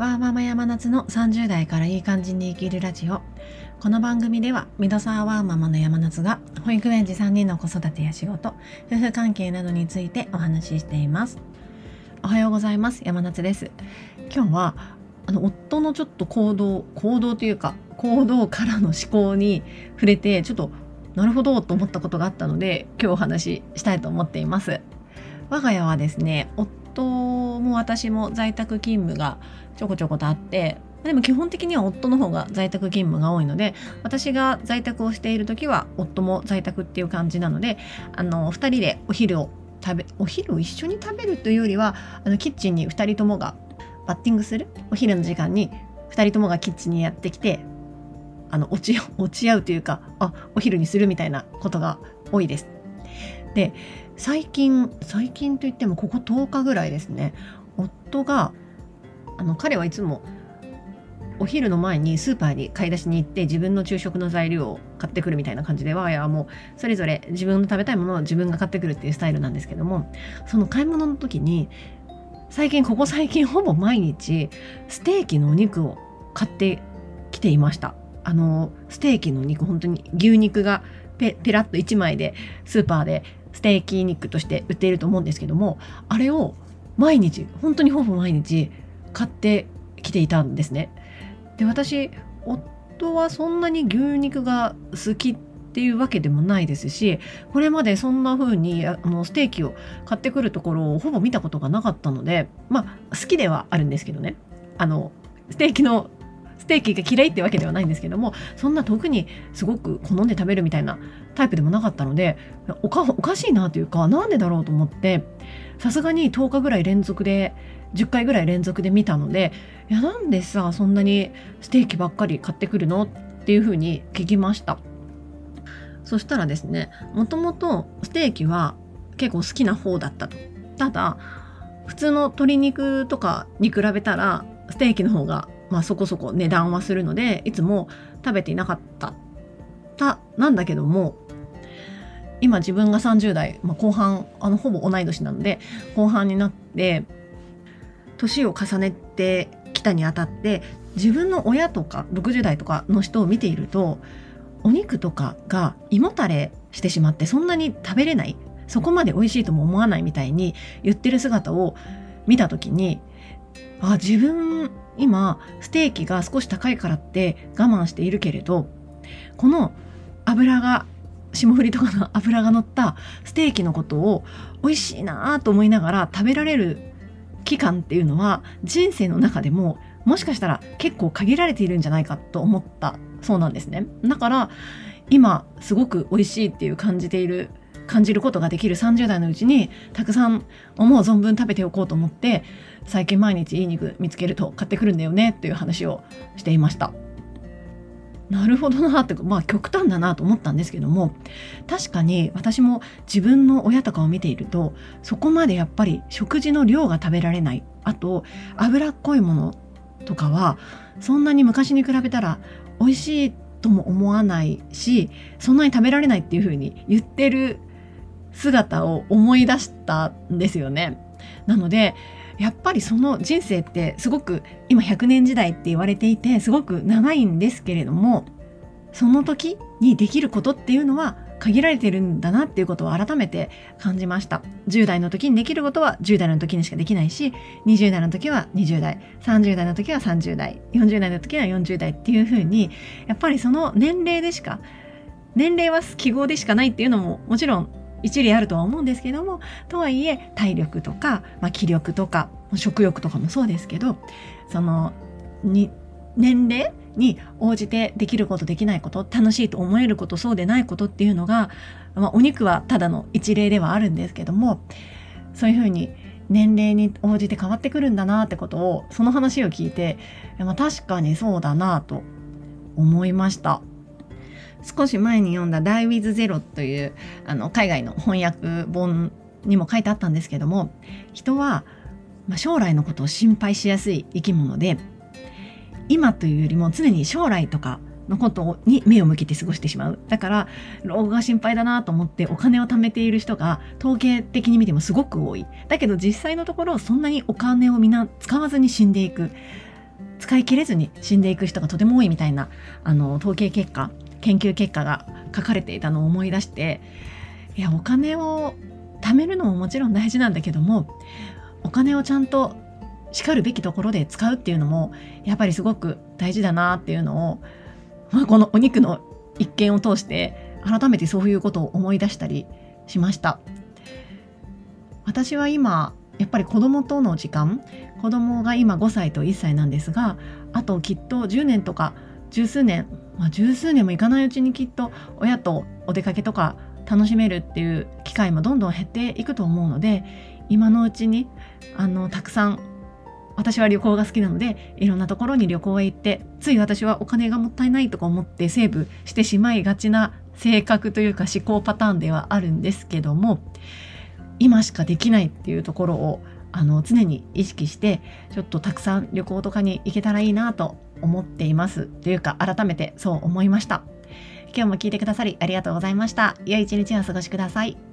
ワーママ山夏の30代からいい感じに生きるラジオ。この番組ではミドサーワーママの山夏が保育園児3人の子育てや仕事夫婦関係などについてお話ししています。おはようございます。山夏です。今日はあの夫のちょっと行動行動というか行動からの思考に触れてちょっとなるほどと思ったことがあったので今日お話ししたいと思っています。我が家はですね夫も私も在宅勤務がちょこちょことあってでも基本的には夫の方が在宅勤務が多いので私が在宅をしている時は夫も在宅っていう感じなのであの2人でお昼を食べお昼を一緒に食べるというよりはあのキッチンに2人ともがバッティングするお昼の時間に2人ともがキッチンにやってきてあの落ち落ち合うというかあお昼にするみたいなことが多いです。で最近最近といってもここ10日ぐらいですね。夫があの彼はいつもお昼の前にスーパーに買い出しに行って自分の昼食の材料を買ってくるみたいな感じで我が家はもうそれぞれ自分の食べたいものを自分が買ってくるっていうスタイルなんですけどもその買い物の時に最近ここ最近ほぼ毎日ステーキのお肉を買ってきていました。あのステーキの肉本当に牛肉がペペラッと1枚でスーパーでステーキ肉として売っていると思うんですけどもあれを毎日本当にほぼ毎日買ってきていたんですね。で私夫はそんなに牛肉が好きっていうわけでもないですしこれまでそんな風にあのステーキを買ってくるところをほぼ見たことがなかったのでまあ好きではあるんですけどねあのステーキのステーキが嫌いってわけではないんですけどもそんな特にすごく好んで食べるみたいなタイプでもなかったのでおかおかしいなというかなんでだろうと思ってさすがに10日ぐらい連続で10回ぐらい連続で見たのでいやなんでさそんなにステーキばっかり買ってくるのっていうふうに聞きました。そしたらですねもともとステーキは結構好きな方だったと。ただ普通の鶏肉とかに比べたらステーキの方がまあそこそこ値段はするのでいつも食べていなかった。たなんだけども今自分が30代、まあ、後半あのほぼ同い年なので後半になって年を重ねてきたにあたって自分の親とか60代とかの人を見ているとお肉とかが胃もたれしてしまってそんなに食べれないそこまで美味しいとも思わないみたいに言ってる姿を見た時にあ自分今ステーキが少し高いからって我慢しているけれどこの油が霜降りとかの油が乗ったステーキのことを美味しいなと思いながら食べられる期間っていうのは人生の中でももしかしたら結構限られているんじゃないかと思った。そうなんですね。だから今すごく美味しいっていう感じている感じることができる30代のうちにたくさん思う存分食べておこうと思って最近毎日いい肉見つけると買ってくるんだよねっていう話をしていました。なるほどなってまあ極端だなと思ったんですけども確かに私も自分の親とかを見ているとそこまでやっぱり食事の量が食べられないあと脂っこいものとかはそんなに昔に比べたら美味しいとも思わないしそんなに食べられないっていうふうに言ってる姿を思い出したんですよね。なのでやっぱりその人生ってすごく今100年時代って言われていてすごく長いんですけれどもその時にできることっていうのは限られてるんだなっていうことを改めて感じました。10代の時にできることは10代の時にしかできないし20代の時は20代30代の時は30代40代の時は40代っていうふうにやっぱりその年齢でしか年齢は記号でしかないっていうのももちろん一理あるとは思うんですけどもとはいえ体力とか、まあ、気力とか食欲とかもそうですけどそのに年齢に応じてできることできないこと楽しいと思えることそうでないことっていうのが、まあ、お肉はただの一例ではあるんですけどもそういうふうに年齢に応じて変わってくるんだなってことをその話を聞いて、まあ、確かにそうだなと思いました。少し前に読んだ「Die with Zero」というあの海外の翻訳本にも書いてあったんですけども人は、将来のことを心配しやすい生き物で今というよりも常に将来とかのことに目を向けて過ごしてしまう。だから老後が心配だなと思ってお金を貯めている人が統計的に見てもすごく多い。だけど実際のところそんなにお金をみんな使わずに死んでいく。使い切れずに死んでいく人がとても多いみたいなあの統計結果研究結果が書かれていたのを思い出していやお金を貯めるのももちろん大事なんだけどもお金をちゃんとしかるべきところで使うっていうのもやっぱりすごく大事だなっていうのを、まあ、このお肉の一件を通して改めてそういうことを思い出したりしました。私は今やっぱり子供との時間子供が今5歳と1歳なんですがあときっと10年とか十数年、まあ、十数年もいかないうちにきっと親とお出かけとか楽しめるっていう機会もどんどん減っていくと思うので今のうちにあのたくさん私は旅行が好きなのでいろんなところに旅行へ行ってつい私はお金がもったいないとか思ってセーブしてしまいがちな性格というか思考パターンではあるんですけども今しかできないっていうところをあの常に意識してちょっとたくさん旅行とかに行けたらいいなと思っています。というか改めてそう思いました。今日も聞いてくださりありがとうございました。良い一日をお過ごしください。